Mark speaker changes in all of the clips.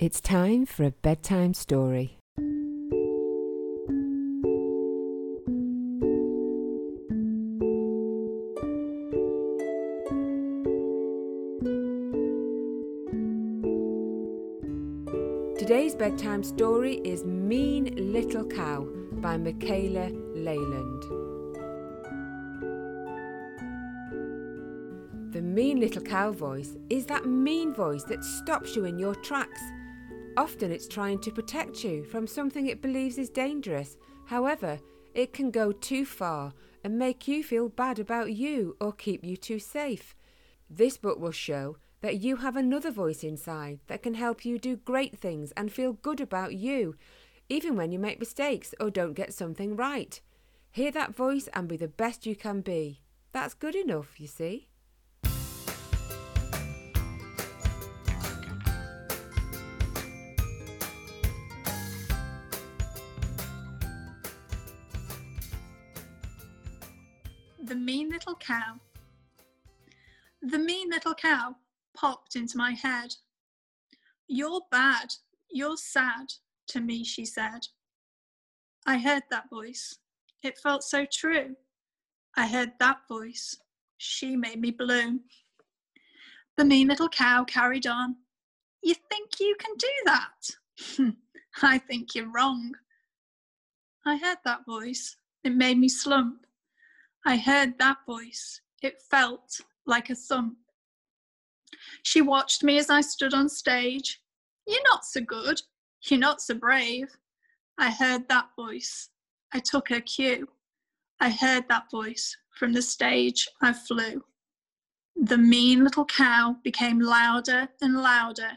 Speaker 1: It's time for a bedtime story. Today's bedtime story is Mean Little Cow by Michaela Leyland. The mean little cow voice is that mean voice that stops you in your tracks. Often it's trying to protect you from something it believes is dangerous. However, it can go too far and make you feel bad about you or keep you too safe. This book will show that you have another voice inside that can help you do great things and feel good about you, even when you make mistakes or don't get something right. Hear that voice and be the best you can be. That's good enough, you see.
Speaker 2: Little cow. The mean little cow popped into my head. You're bad, you're sad, to me, she said. I heard that voice. It felt so true. I heard that voice. She made me blue. The mean little cow carried on. You think you can do that? I think you're wrong. I heard that voice. It made me slump. I heard that voice. It felt like a thump. She watched me as I stood on stage. You're not so good. You're not so brave. I heard that voice. I took her cue. I heard that voice. From the stage, I flew. The mean little cow became louder and louder.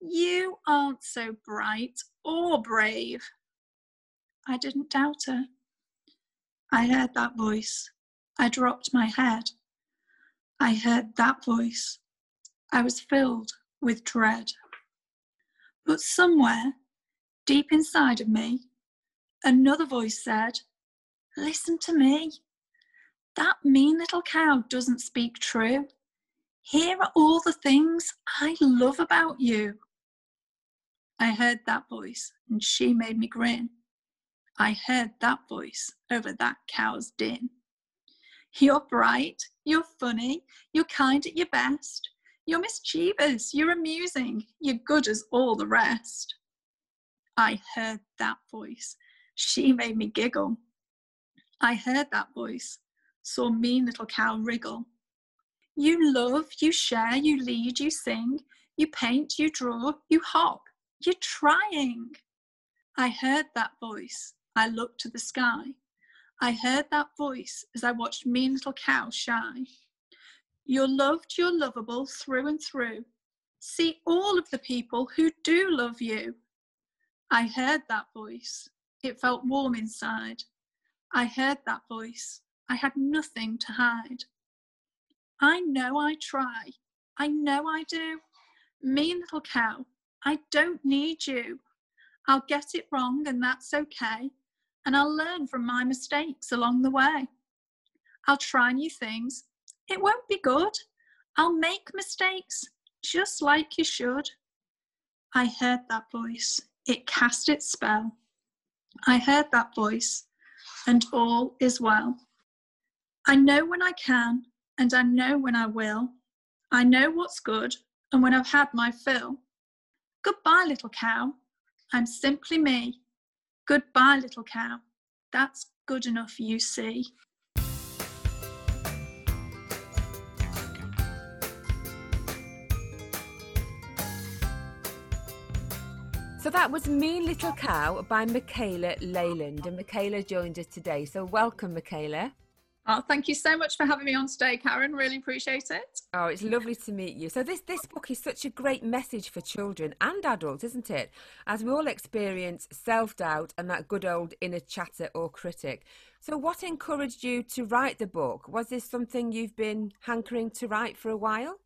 Speaker 2: You aren't so bright or brave. I didn't doubt her. I heard that voice. I dropped my head. I heard that voice. I was filled with dread. But somewhere, deep inside of me, another voice said, Listen to me. That mean little cow doesn't speak true. Here are all the things I love about you. I heard that voice, and she made me grin. I heard that voice over that cow's din. You're bright, you're funny, you're kind at your best. You're mischievous, you're amusing, you're good as all the rest. I heard that voice. She made me giggle. I heard that voice, saw mean little cow wriggle. You love, you share, you lead, you sing, you paint, you draw, you hop, you're trying. I heard that voice. I looked to the sky. I heard that voice as I watched mean little cow shy. You're loved, you're lovable through and through. See all of the people who do love you. I heard that voice. It felt warm inside. I heard that voice. I had nothing to hide. I know I try. I know I do. Mean little cow, I don't need you. I'll get it wrong, and that's okay. And I'll learn from my mistakes along the way. I'll try new things it won't be good. I'll make mistakes, just like you should. I heard that voice. It cast its spell. I heard that voice, and all is well. I know when I can, and I know when I will. I know what's good, and when I've had my fill. Goodbye, little cow. I'm simply me. Goodbye, little cow. That's good enough, you see.
Speaker 1: So that was Mean Little Cow by Michaela Leyland. And Michaela joined us today. So welcome, Michaela.
Speaker 2: Oh, thank you so much for having me on today, Karen. Really appreciate it.
Speaker 1: Oh, it's lovely to meet you. So this this book is such a great message for children and adults, isn't it? As we all experience self-doubt and that good old inner chatter or critic. So what encouraged you to write the book? Was this something you've been hankering to write for a while?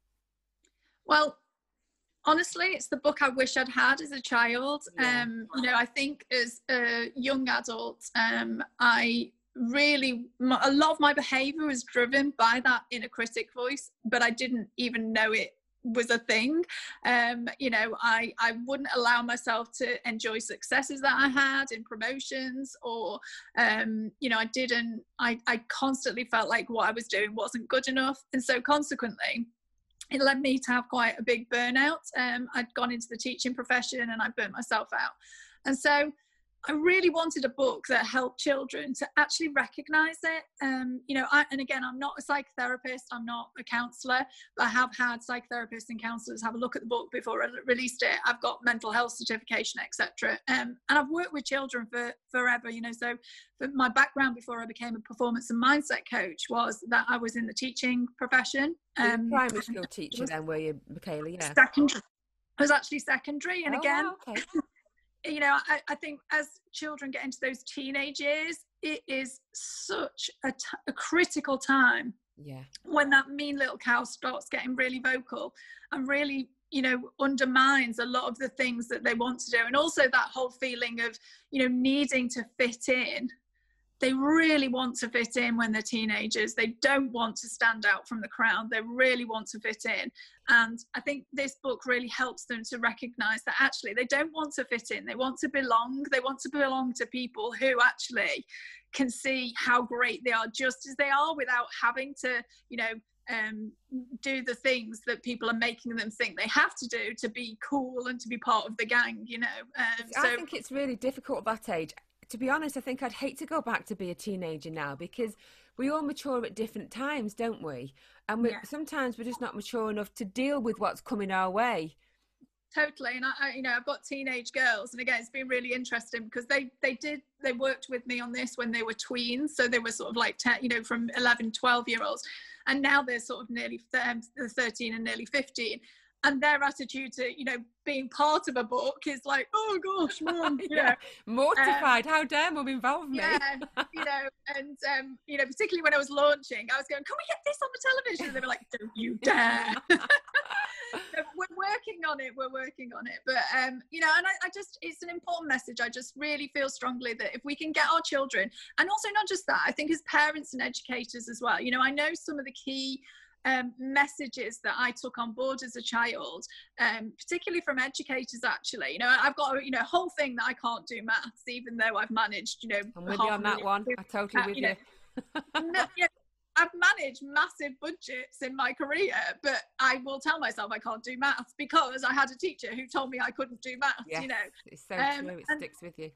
Speaker 2: Well, honestly it's the book i wish i'd had as a child yeah. um you know i think as a young adult um i really a lot of my behavior was driven by that inner critic voice but i didn't even know it was a thing. Um you know i i wouldn't allow myself to enjoy successes that i had in promotions or um you know i didn't i i constantly felt like what i was doing wasn't good enough. And so consequently it led me to have quite a big burnout. Um i'd gone into the teaching profession and i burnt myself out. And so I really wanted a book that helped children to actually recognize it. Um, you know, I, and again, I'm not a psychotherapist, I'm not a counselor, but I have had psychotherapists and counselors have a look at the book before I released it. I've got mental health certification, etc. Um, and I've worked with children for forever. You know, so my background before I became a performance and mindset coach was that I was in the teaching profession.
Speaker 1: Um, primary school teacher, then, were you, Michaela? Yeah.
Speaker 2: Secondary. I was actually secondary, and
Speaker 1: oh,
Speaker 2: again.
Speaker 1: Wow, okay.
Speaker 2: You know, I, I, think as children get into those teenage years, it is such a, t- a critical time.
Speaker 1: Yeah.
Speaker 2: When that mean little cow starts getting really vocal and really, you know, undermines a lot of the things that they want to do. And also that whole feeling of, you know, needing to fit in they really want to fit in when they're teenagers. They don't want to stand out from the crowd. They really want to fit in. And I think this book really helps them to recognize that actually they don't want to fit in. They want to belong. They want to belong to people who actually can see how great they are just as they are without having to, you know, um, do the things that people are making them think they have to do to be cool and to be part of the gang, you know. Um,
Speaker 1: I so, think it's really difficult at that age to be honest, I think I'd hate to go back to be a teenager now because we all mature at different times, don't we? And we, yeah. sometimes we're just not mature enough to deal with what's coming our way.
Speaker 2: Totally, and I, I, you know, I've got teenage girls, and again, it's been really interesting because they they did they worked with me on this when they were tweens, so they were sort of like 10, you know, from 11, 12 year olds, and now they're sort of nearly 13 and nearly 15 and their attitude to you know being part of a book is like oh gosh mom yeah.
Speaker 1: mortified. Um, how dare mum involve me?
Speaker 2: yeah you know and um you know particularly when i was launching i was going can we get this on the television? And they were like don't you dare. We're working on it we're working on it. But um you know and I, I just it's an important message. I just really feel strongly that if we can get our children and also not just that i think as parents and educators as well you know i know some of the key um, messages that I took on board as a child, um, particularly from educators. Actually, you know, I've got you know a whole thing that I can't do maths, even though I've managed. You know,
Speaker 1: I'm with you on that one. I totally uh, with you.
Speaker 2: you. no, you know, I've managed massive budgets in my career, but I will tell myself I can't do maths because I had a teacher who told me I couldn't do maths.
Speaker 1: Yes,
Speaker 2: you know,
Speaker 1: it's so um, true. It sticks with you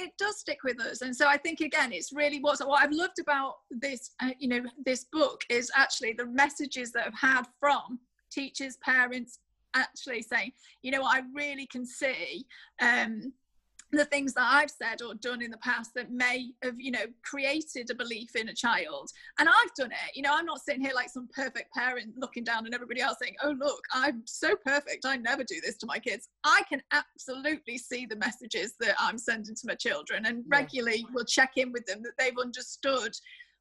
Speaker 2: it does stick with us. And so i think again it's really what's what i've loved about this uh, you know this book is actually the messages that i've had from teachers parents actually saying you know i really can see um the things that I've said or done in the past that may have, you know, created a belief in a child. And I've done it. You know, I'm not sitting here like some perfect parent looking down on everybody else saying, oh, look, I'm so perfect. I never do this to my kids. I can absolutely see the messages that I'm sending to my children and regularly will check in with them that they've understood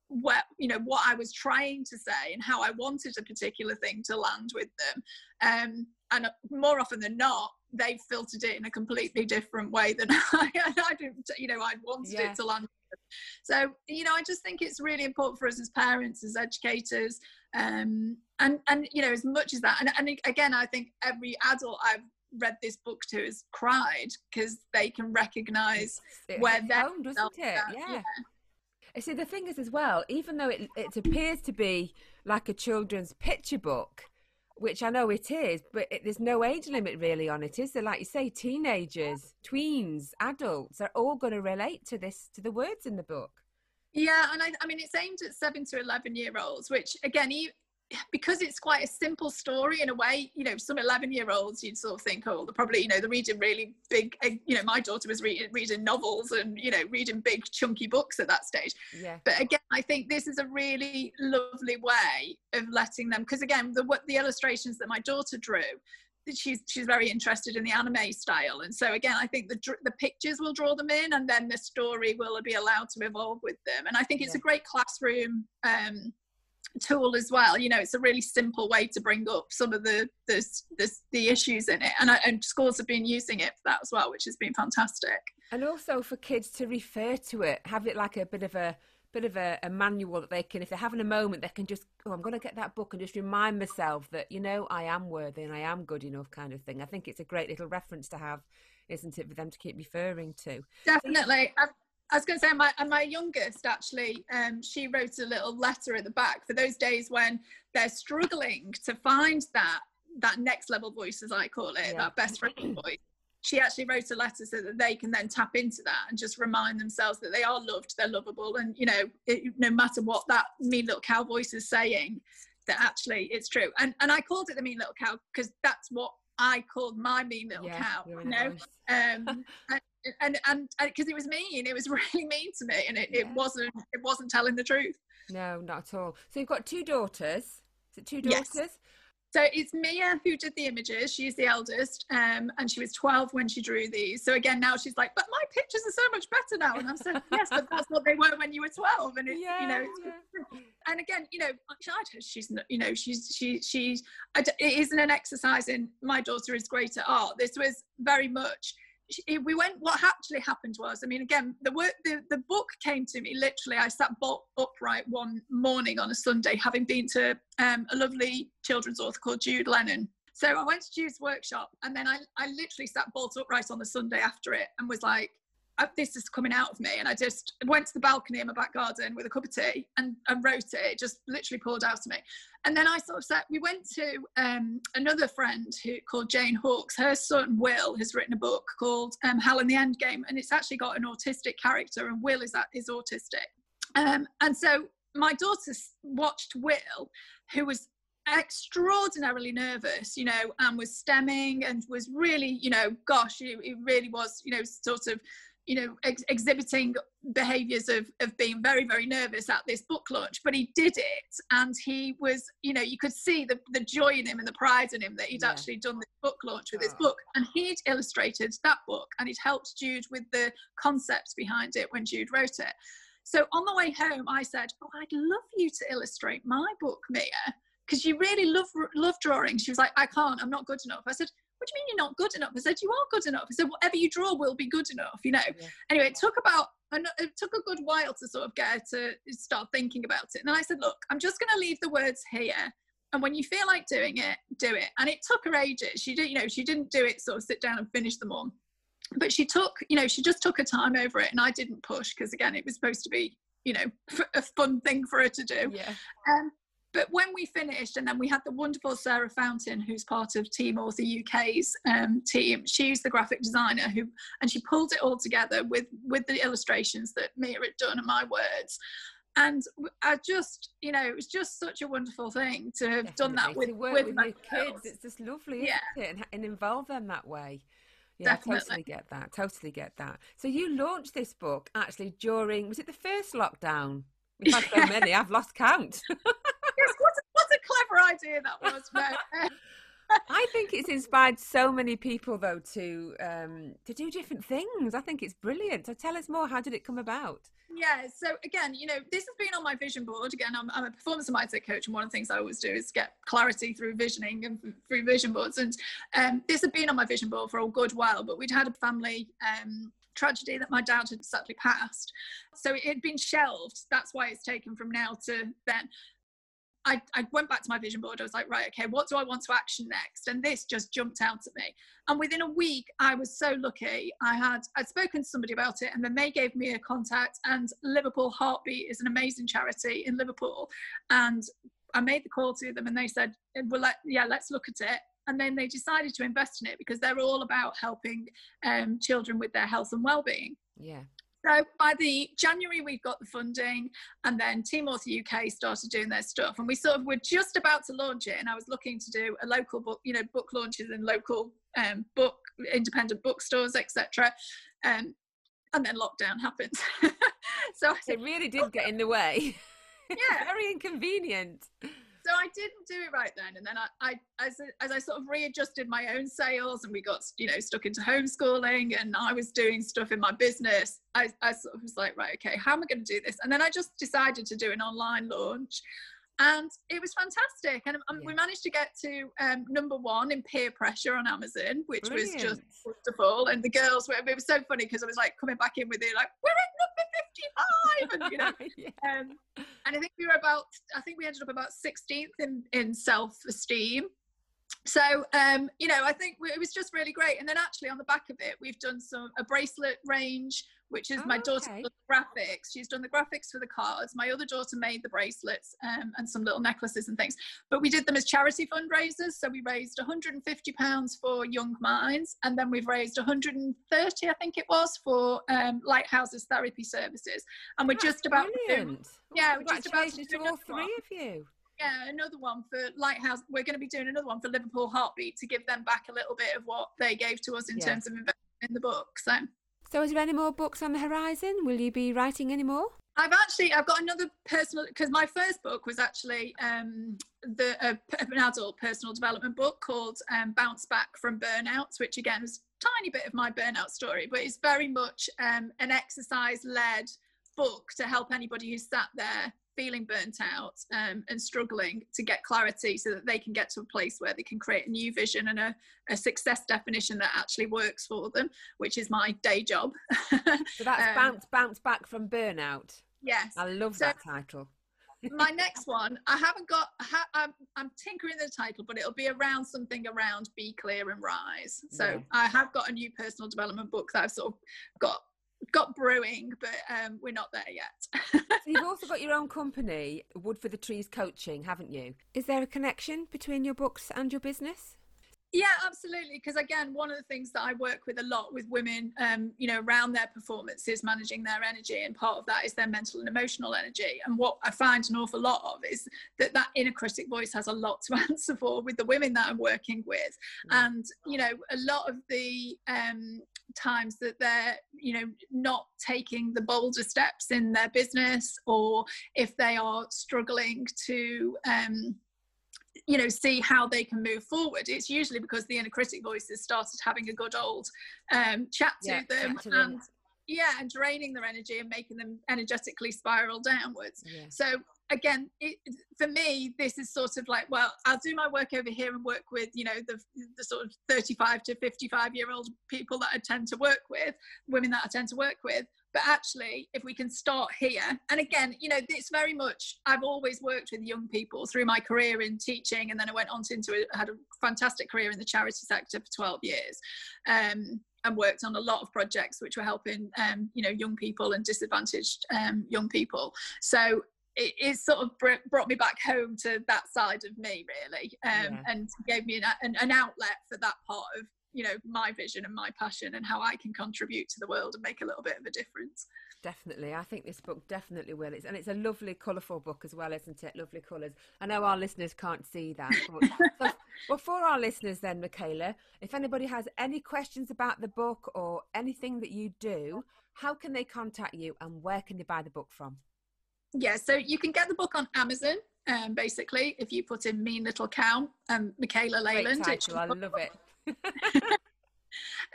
Speaker 2: what you know what I was trying to say and how I wanted a particular thing to land with them. Um, and more often than not, they've filtered it in a completely different way than I, I didn't, you know, I wanted yeah. it to land. So, you know, I just think it's really important for us as parents, as educators, um, and and you know, as much as that, and, and again, I think every adult I've read this book to has cried because they can recognise where they're.
Speaker 1: Home, doesn't it? At, yeah. yeah. See, the thing is, as well, even though it, it appears to be like a children's picture book, which I know it is, but it, there's no age limit really on it, is there? Like you say, teenagers, tweens, adults are all going to relate to this, to the words in the book.
Speaker 2: Yeah, and I, I mean, it's aimed at seven to 11 year olds, which again, because it's quite a simple story in a way, you know, some 11 year olds, you'd sort of think, oh, they're probably, you know, they're reading really big, eh, you know, my daughter was reading, reading novels and, you know, reading big chunky books at that stage.
Speaker 1: Yeah.
Speaker 2: But again, I think this is a really lovely way of letting them, because again, the, what the illustrations that my daughter drew, she's she's very interested in the anime style and so again i think the the pictures will draw them in and then the story will be allowed to evolve with them and i think it's yeah. a great classroom um tool as well you know it's a really simple way to bring up some of the the, the, the issues in it and, I, and schools have been using it for that as well which has been fantastic
Speaker 1: and also for kids to refer to it have it like a bit of a bit of a, a, manual that they can, if they're having a moment, they can just, oh, I'm going to get that book and just remind myself that, you know, I am worthy and I am good enough kind of thing. I think it's a great little reference to have, isn't it, for them to keep referring to?
Speaker 2: Definitely. I, I was going to say, my, and my youngest actually, um, she wrote a little letter at the back for those days when they're struggling to find that that next level voice, as I call it, yeah. that best friend voice she actually wrote a letter so that they can then tap into that and just remind themselves that they are loved, they're lovable, and you know, it, no matter what that mean little cow voice is saying, that actually it's true. And and I called it the mean little cow because that's what I called my mean little yeah, cow. You know, um, and and because it was mean, it was really mean to me, and it, yeah. it wasn't it wasn't telling the truth.
Speaker 1: No, not at all. So you've got two daughters. Is it two daughters? Yes.
Speaker 2: So it's Mia who did the images. She's the eldest, um, and she was 12 when she drew these. So again, now she's like, "But my pictures are so much better now." And I'm saying, "Yes, but that's what they were when you were 12." And it, yeah, you know, yeah. and again, you know, she's not, you know, she's she she's it isn't an exercise in my daughter is great at art. This was very much we went what actually happened was i mean again the work the, the book came to me literally i sat bolt upright one morning on a sunday having been to um, a lovely children's author called jude lennon. So i went to jude's workshop and then i, I literally sat bolt upright on the sunday after it and was like this is coming out of me. And I just went to the balcony in my back garden with a cup of tea and, and wrote it. It just literally poured out of me. And then I sort of said, we went to um, another friend who called Jane Hawkes. Her son Will has written a book called um, Hal and the End Game, and it's actually got an autistic character, and Will is is autistic. Um, and so my daughter watched Will, who was extraordinarily nervous, you know, and was stimming and was really, you know, gosh, he, he really was, you know, sort of you know, ex- exhibiting behaviors of, of being very, very nervous at this book launch, but he did it. And he was, you know, you could see the, the joy in him and the pride in him that he'd yeah. actually done this book launch with oh. his book. And he'd illustrated that book and he'd helped Jude with the concepts behind it when Jude wrote it. So on the way home, I said, Oh, I'd love you to illustrate my book, Mia, because you really love love drawing. She was like, I can't, I'm not good enough. I said, what do you mean you're not good enough? I said, you are good enough. I said, whatever you draw will be good enough, you know. Yeah. Anyway, it took about it took a good while to sort of get to start thinking about it. And I said, look, I'm just going to leave the words here. And when you feel like doing it, do it. And it took her ages. She did, you know, she didn't do it sort of sit down and finish them all. But she took, you know, she just took her time over it. And I didn't push because again, it was supposed to be, you know, a fun thing for her to do.
Speaker 1: Yeah.
Speaker 2: Um, but when we finished, and then we had the wonderful Sarah Fountain, who's part of Team Author UK's um, team. She's the graphic designer who, and she pulled it all together with with the illustrations that Mia had done and my words. And I just, you know, it was just such a wonderful thing to have Definitely. done that with, with, with my
Speaker 1: kids. It's just lovely, yeah. It? And, and involve them that way. Yeah, Definitely. totally get that. Totally get that. So you launched this book actually during was it the first lockdown? We've had so many, I've lost count.
Speaker 2: clever idea that was.
Speaker 1: I think it's inspired so many people though to um, to do different things. I think it's brilliant. So tell us more. How did it come about?
Speaker 2: Yeah. So again, you know, this has been on my vision board. Again, I'm, I'm a performance and mindset coach, and one of the things I always do is get clarity through visioning and through vision boards. And um, this had been on my vision board for a good while, but we'd had a family um, tragedy that my dad had sadly passed. So it had been shelved. That's why it's taken from now to then. I, I went back to my vision board. I was like, right, okay, what do I want to action next? And this just jumped out at me. And within a week, I was so lucky. I had I'd spoken to somebody about it, and then they gave me a contact. And Liverpool Heartbeat is an amazing charity in Liverpool, and I made the call to them, and they said, well, let, yeah, let's look at it. And then they decided to invest in it because they're all about helping um, children with their health and well-being.
Speaker 1: Yeah.
Speaker 2: So by the January, we got the funding, and then Team Author UK started doing their stuff, and we sort of were just about to launch it. And I was looking to do a local book, you know, book launches in local um, book independent bookstores, etc. Um, and then lockdown happened.
Speaker 1: so it really did get in the way.
Speaker 2: Yeah,
Speaker 1: very inconvenient
Speaker 2: so I didn't do it right then. And then I, I as, as I sort of readjusted my own sales and we got, you know, stuck into homeschooling and I was doing stuff in my business, I, I sort of was like, right, okay, how am I going to do this? And then I just decided to do an online launch. And it was fantastic. And um,
Speaker 1: Yeah.
Speaker 2: we managed to get to um, number one in peer pressure on Amazon, which was just wonderful. And the girls were, it was so funny because I was like coming back in with it, like, we're at number 55. And, you know,
Speaker 1: yeah.
Speaker 2: um, and I think we were about, I think we ended up about 16th in, in self esteem. So, um, you know, I think we, it was just really great. And then actually on the back of it, we've done some a bracelet range, which is my
Speaker 1: Oh,
Speaker 2: daughter
Speaker 1: okay.
Speaker 2: graphics. She's done the graphics for the cards. My other daughter made the bracelets um, and some little necklaces and things. But we did them as charity fundraisers. So we raised 150 pounds for Young Minds, and then we've raised 130, I think it was, for um, Lighthouses therapy services. And we're just about to do
Speaker 1: Brilliant.
Speaker 2: yeah, we're just about to do
Speaker 1: to all three
Speaker 2: one.
Speaker 1: of you.
Speaker 2: yeah, another one for Lighthouse. We're going to be doing another one for Liverpool Heartbeat to give them back a little bit of what they gave to us in
Speaker 1: Yeah.
Speaker 2: terms of investment in the book. So
Speaker 1: So, is there any more books on the horizon? Will you be writing any more?
Speaker 2: I've actually I've got another personal because my first book was actually um, the uh, an adult personal development book called um, Bounce Back from Burnouts, which again is a tiny bit of my burnout story, but it's very much um, an exercise led book to help anybody who's sat there feeling burnt out um, and struggling to get clarity so that they can get to a place where they can create a new vision and a, a success definition that actually works for them, which is my day job.
Speaker 1: So that's
Speaker 2: Um,
Speaker 1: bounce, bounce back from burnout.
Speaker 2: yes.
Speaker 1: I love
Speaker 2: So-
Speaker 1: that title.
Speaker 2: my next one i haven't got ha, I'm, I'm tinkering the title but it'll be around something around be clear and rise so
Speaker 1: Yeah.
Speaker 2: i have got a new personal development book that i've sort of got got brewing but um, we're not there yet
Speaker 1: So you've also got your own company, Wood for the Trees Coaching, haven't you? Is there a connection between your books and your business?
Speaker 2: Yeah, absolutely. Because again, one of the things that I work with a lot with women, um, you know, around their performances, managing their energy, and part of that is their mental and emotional energy. And what I find an awful lot of is that that inner critic voice has a lot to answer for with the women that I'm working with.
Speaker 1: Mm.
Speaker 2: And you know, a lot of the um, times that they're, you know, not taking the bolder steps in their business, or if they are struggling to um, you know see how they can move forward it's usually because the inner critic voices started having a good old um, chat to
Speaker 1: Yeah,
Speaker 2: them
Speaker 1: chat to them.
Speaker 2: and yeah and draining their energy and making them energetically spiral downwards
Speaker 1: Yeah.
Speaker 2: so again it, for me this is sort of like well i'll do my work over here and work with you know the, the sort of 35 to 55 year old people that i tend to work with women that i tend to work with. But actually if we can start here and again you know it's very much i've always worked with young people through my career in teaching and then i went on to into a, had a fantastic career in the charity sector for 12 years um, and worked on a lot of projects which were helping um, you know young people and disadvantaged um, young people. So it, it sort of br- brought me back home to that side of me really um,
Speaker 1: Yeah.
Speaker 2: and gave me an, an, an outlet for that part of you know my vision and my passion and how i can contribute to the world and make a little bit of a difference
Speaker 1: Definitely. I think this book definitely will. It's, and it's a lovely, colourful book as well, isn't it? Lovely colours. I know our listeners can't see that. But, so, well, for our listeners then, Michaela, if anybody has any questions about the book or anything that you do, how can they contact you and where can they buy the book from?
Speaker 2: Yeah so you can get the book on amazon um, basically if you put in mean little cow um, michaela
Speaker 1: Great
Speaker 2: leyland it
Speaker 1: title. I love it.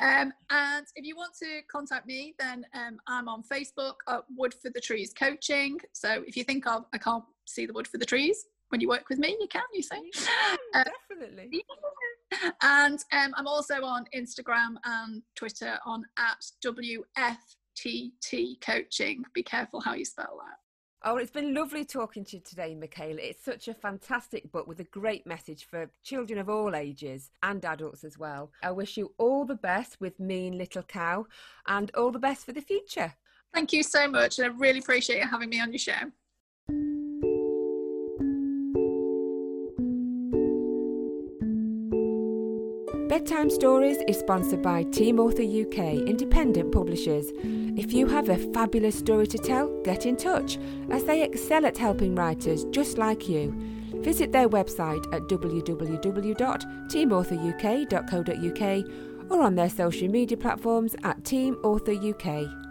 Speaker 2: Um, and if you want to contact me, then um, I'm on Facebook at Wood for the Trees Coaching. So if you think of I can't see the wood for the trees when you work with me, you can. You see. Uh,
Speaker 1: definitely.
Speaker 2: and um, I'm also on Instagram and Twitter on at WFTT Coaching. Be careful how you spell that.
Speaker 1: Oh, it's been lovely talking to you today, Michaela. It's such a fantastic book with a great message for children of all ages and adults as well. I wish you all the best with Mean Little Cow and all the best for the future.
Speaker 2: Thank you so much, and I really appreciate you having me on your show.
Speaker 1: Bedtime Stories is sponsored by Team Author UK, independent publishers. If you have a fabulous story to tell, get in touch, as they excel at helping writers just like you. Visit their website at www.teamauthoruk.co.uk or on their social media platforms at Team Author UK.